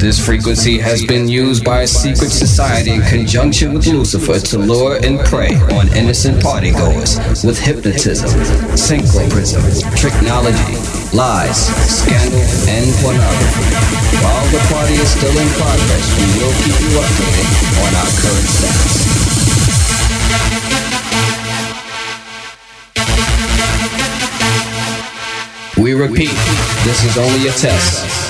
This frequency has been used by a secret society in conjunction with Lucifer to lure and prey on innocent partygoers with hypnotism, synchroprism, tricknology, lies, scandal, and pornography. While the party is still in progress, we will keep you updated on our current status. We repeat, this is only a test.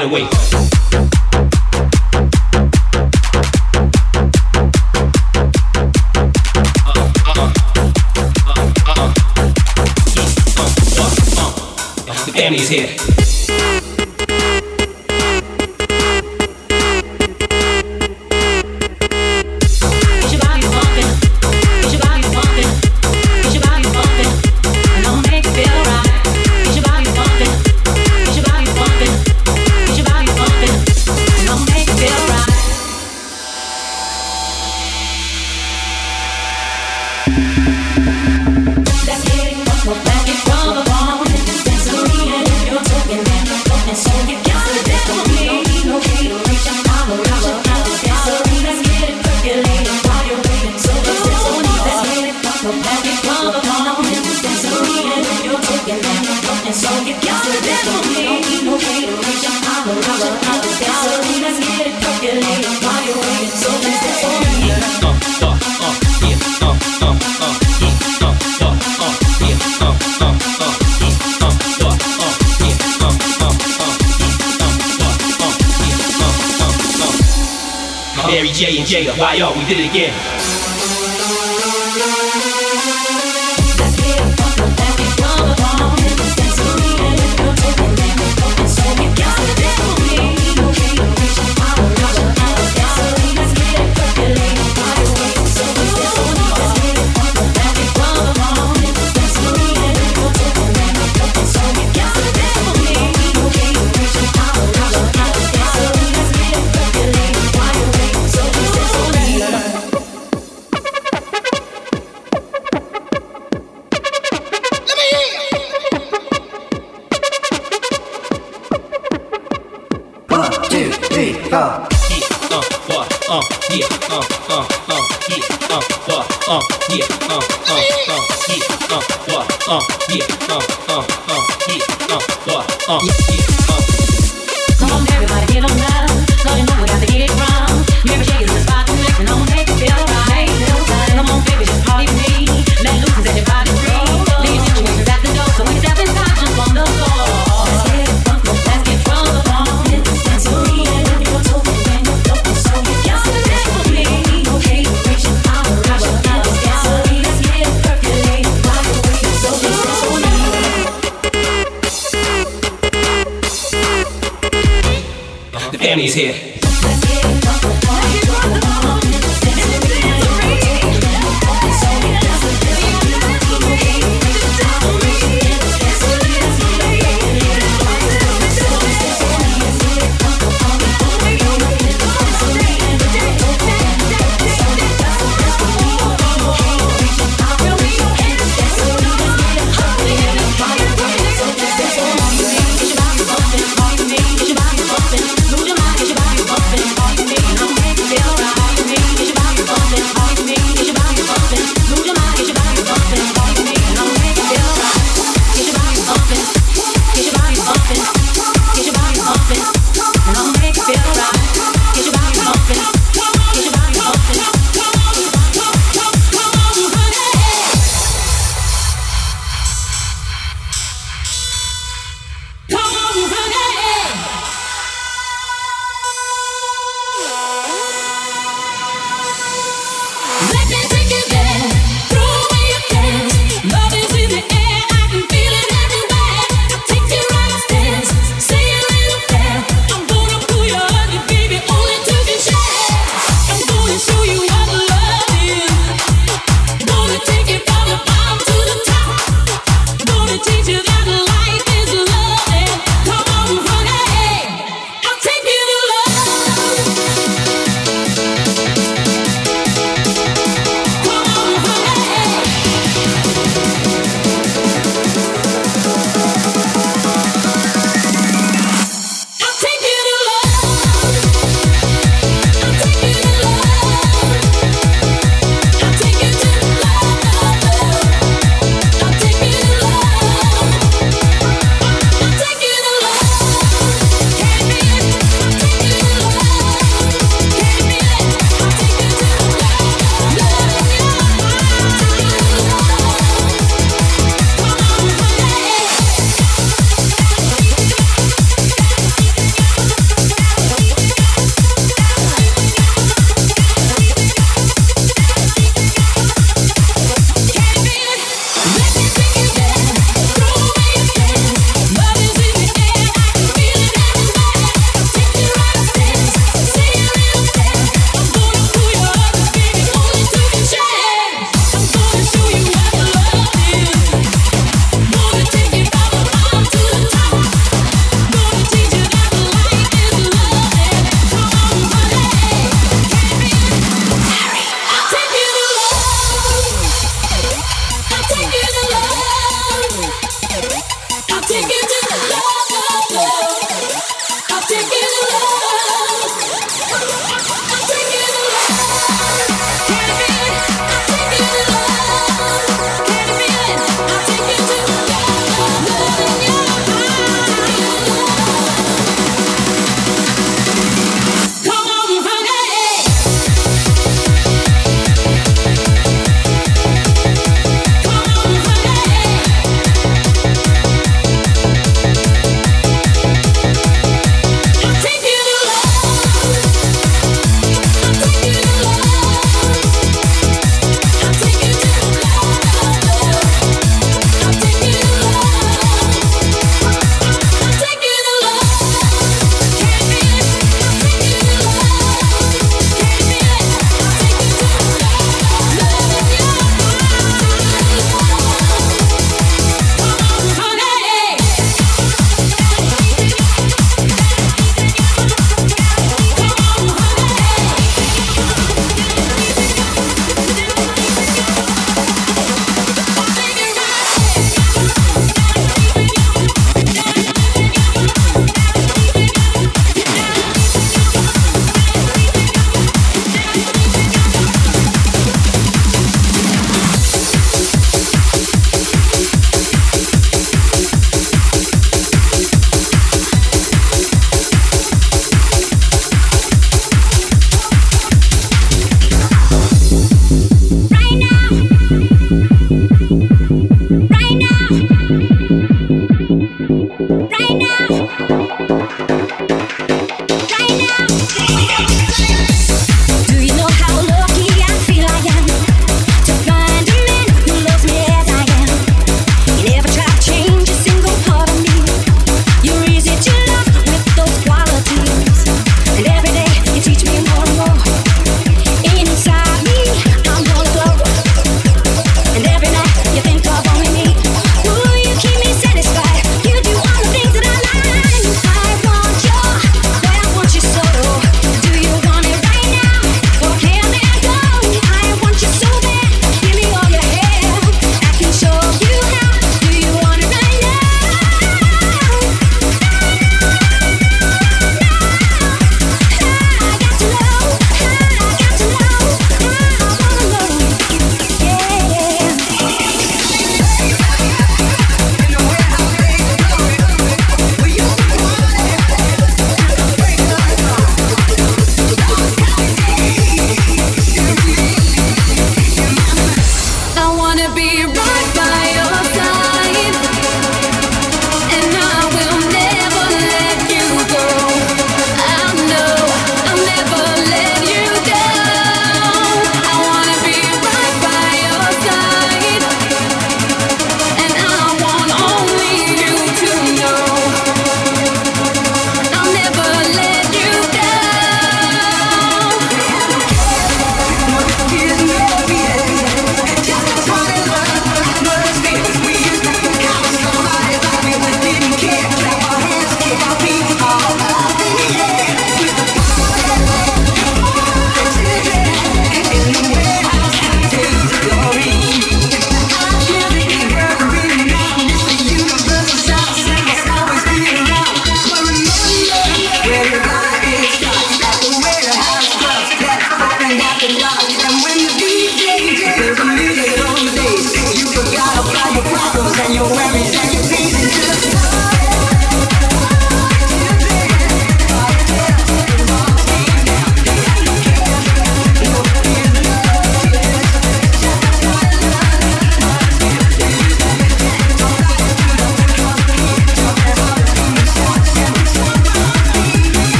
Gotta wait. The family's here.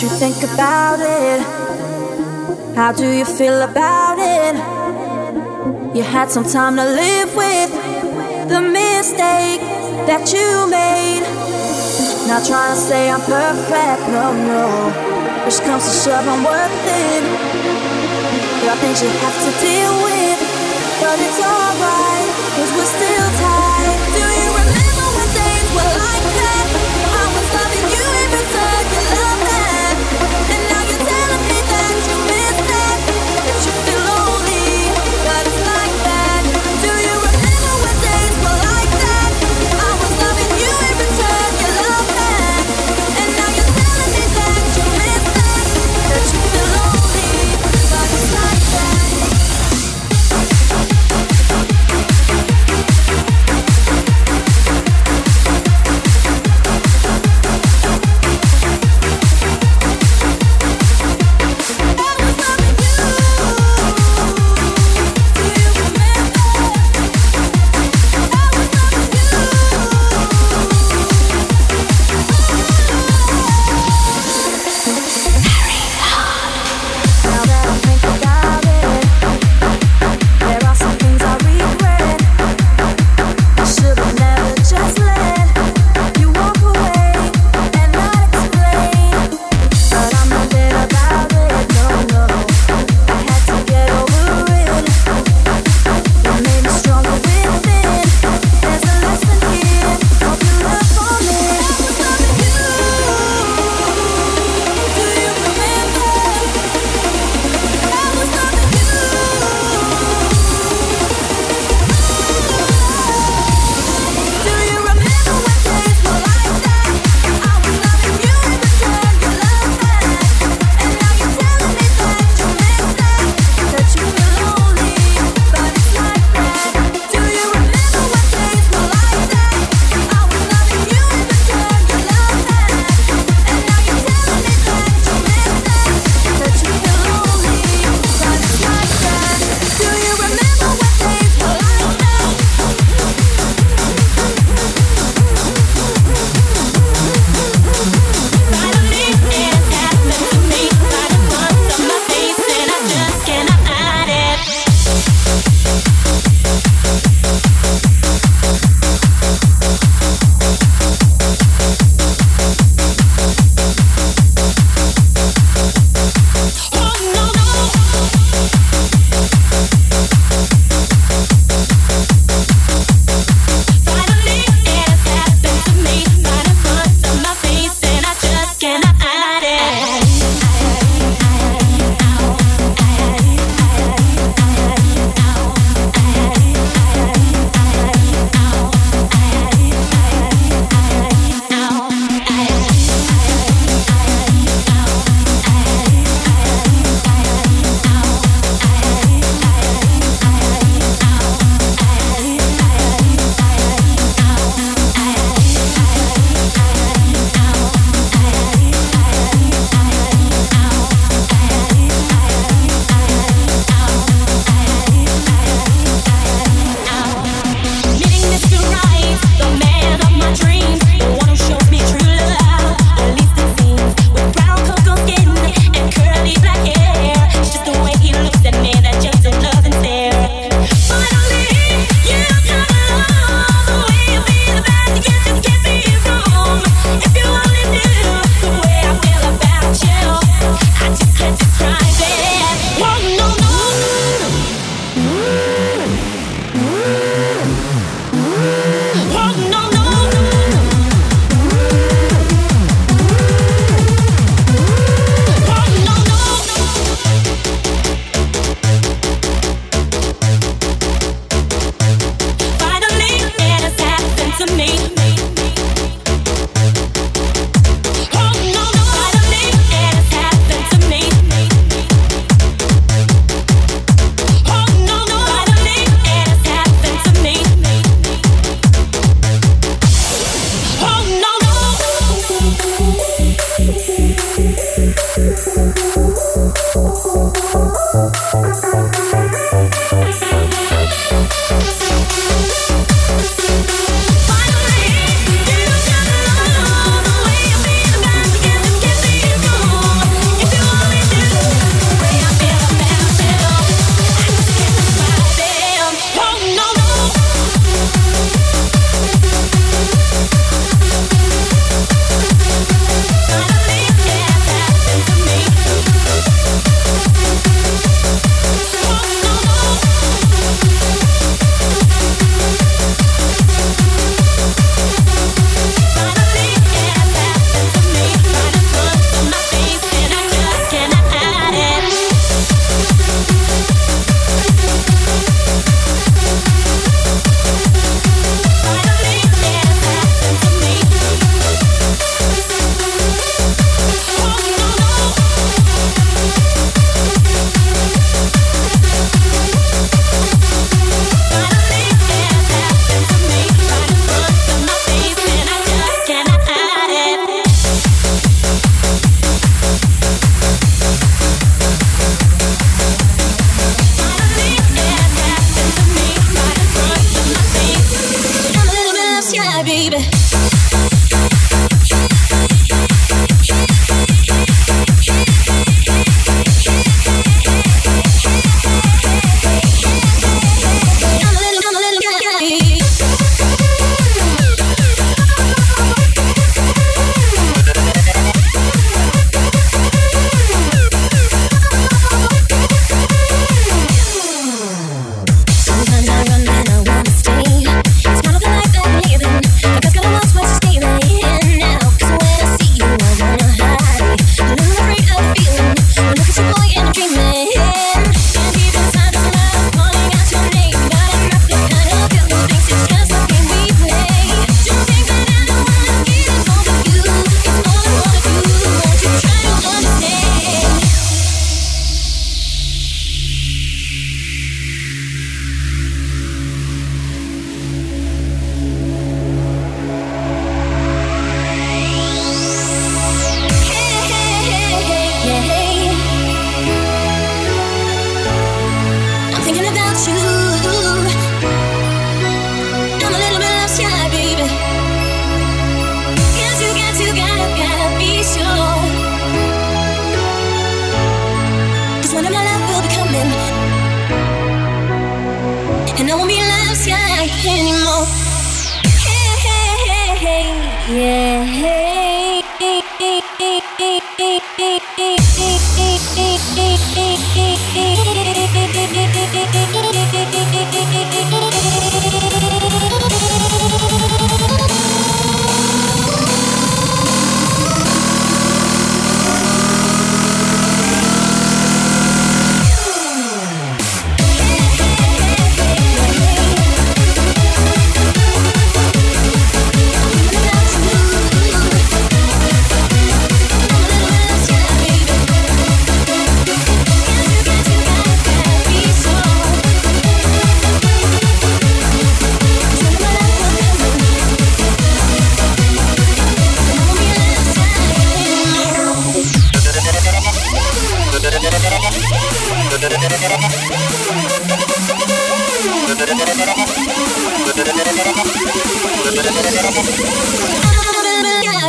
Now that you think about it, how do you feel about it? You had some time to live with the mistake that you made. Not trying to say I'm perfect, no, no. Which comes to shove, I'm worth it. There are things you have to deal with, but it's alright, cause we're still tight.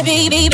Baby.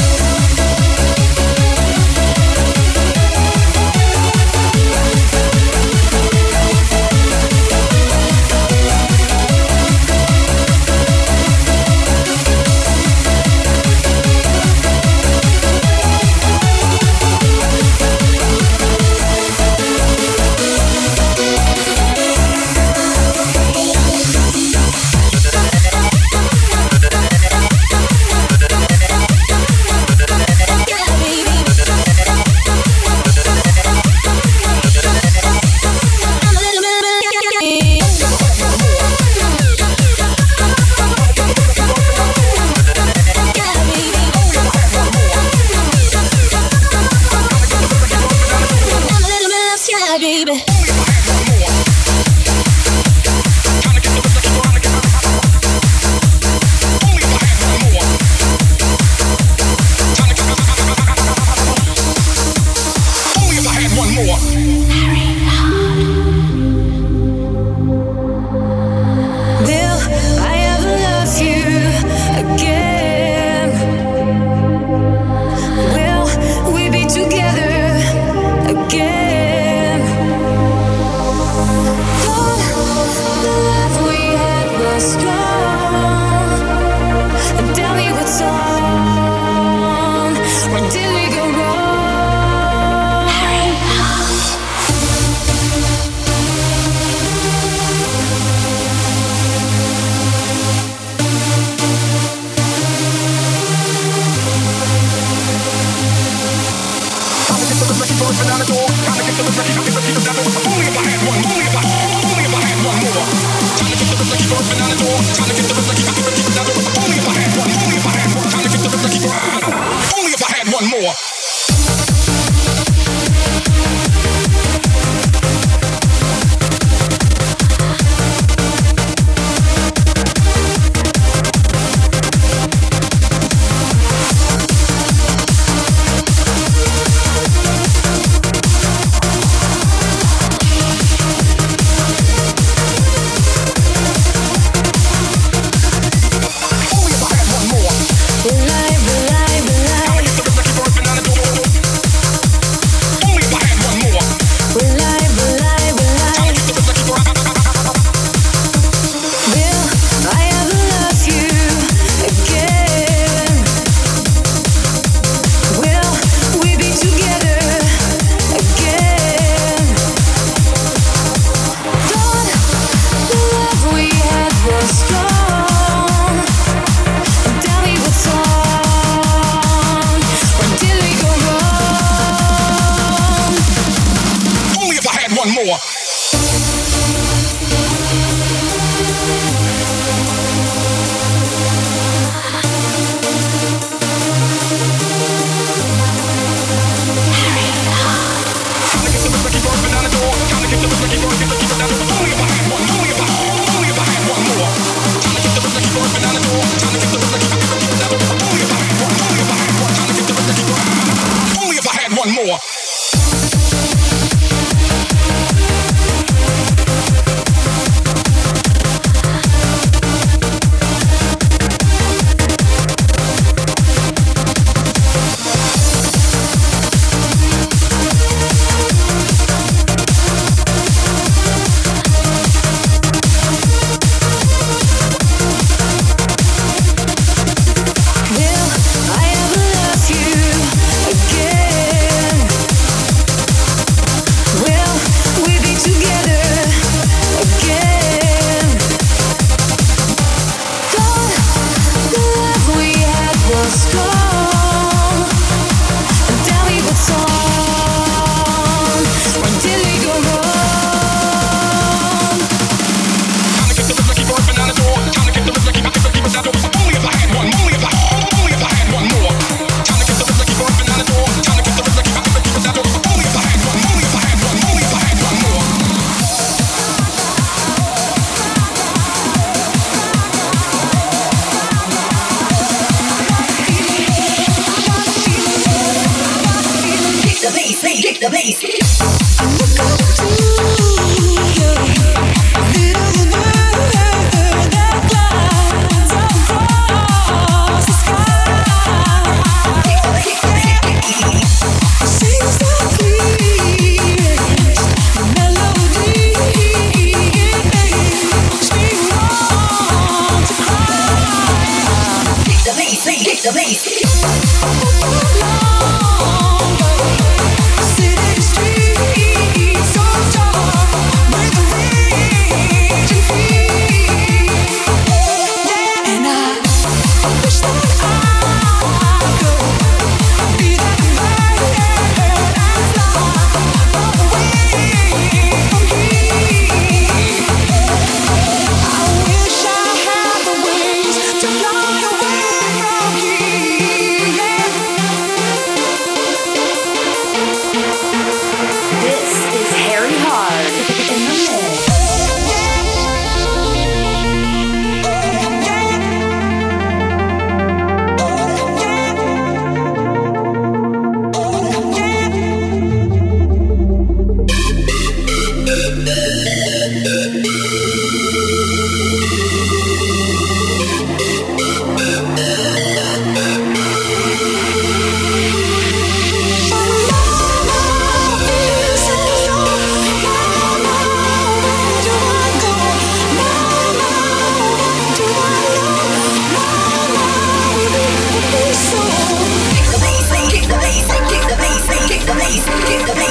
To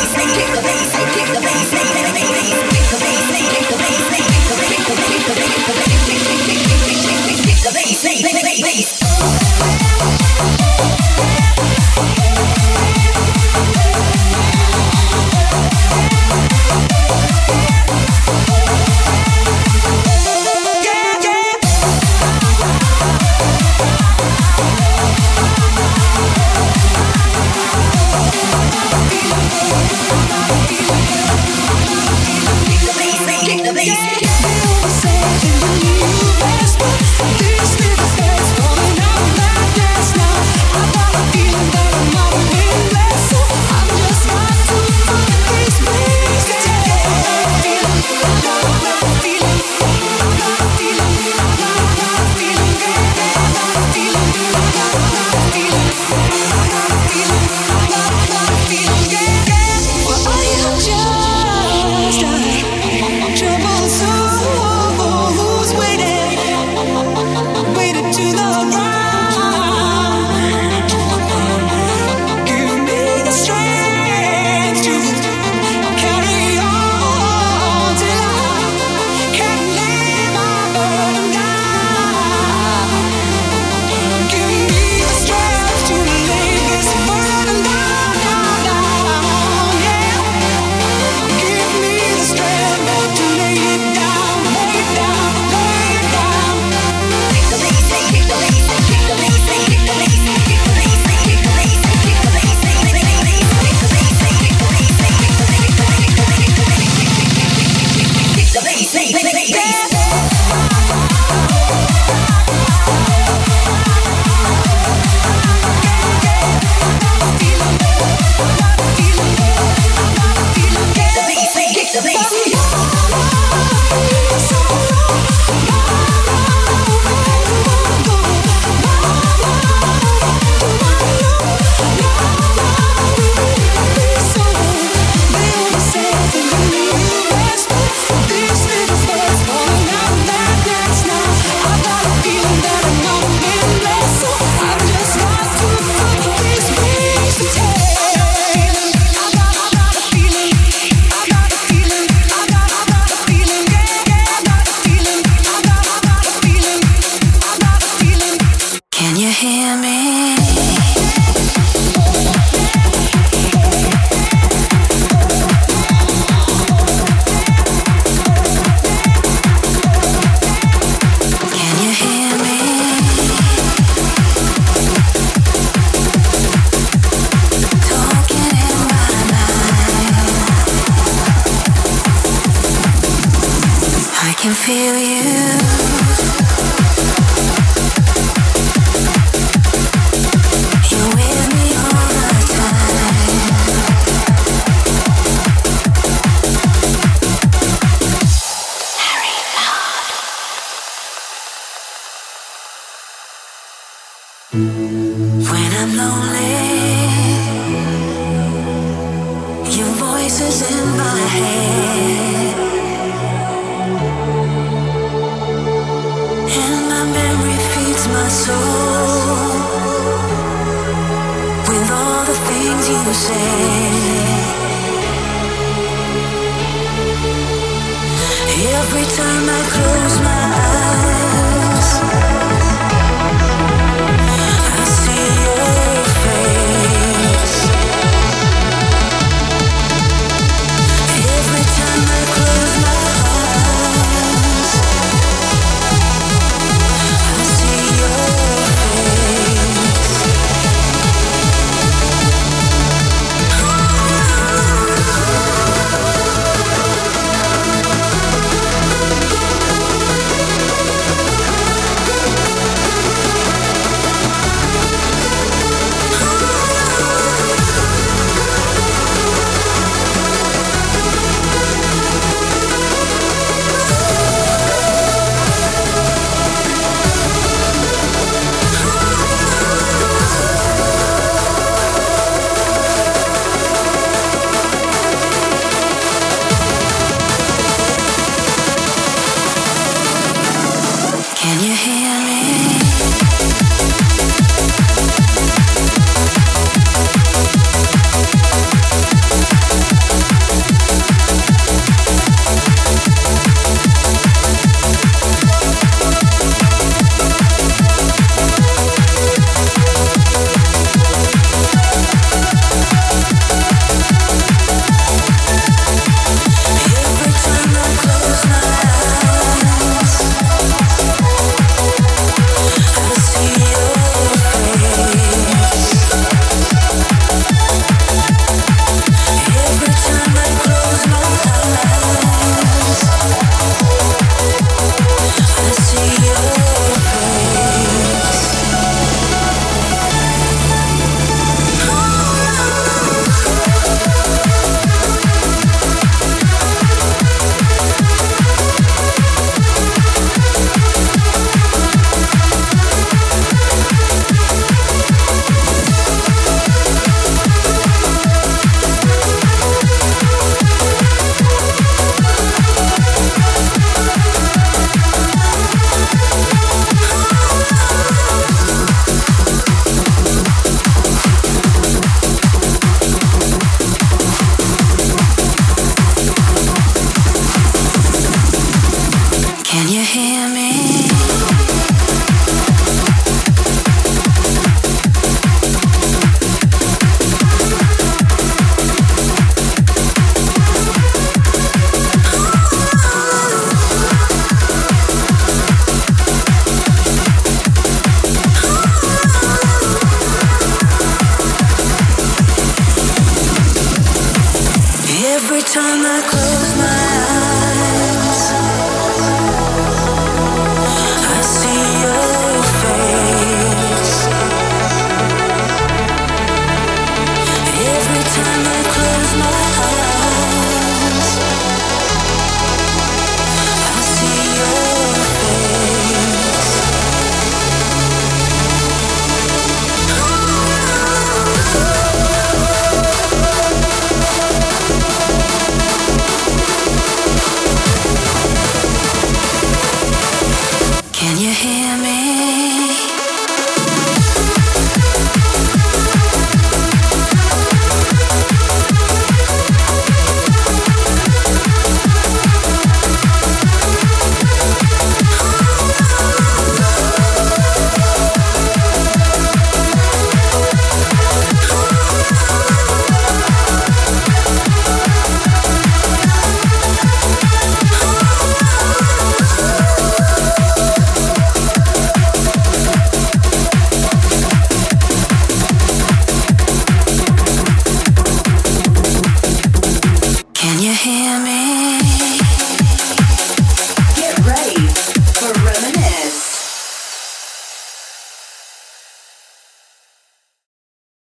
bass and get the bass.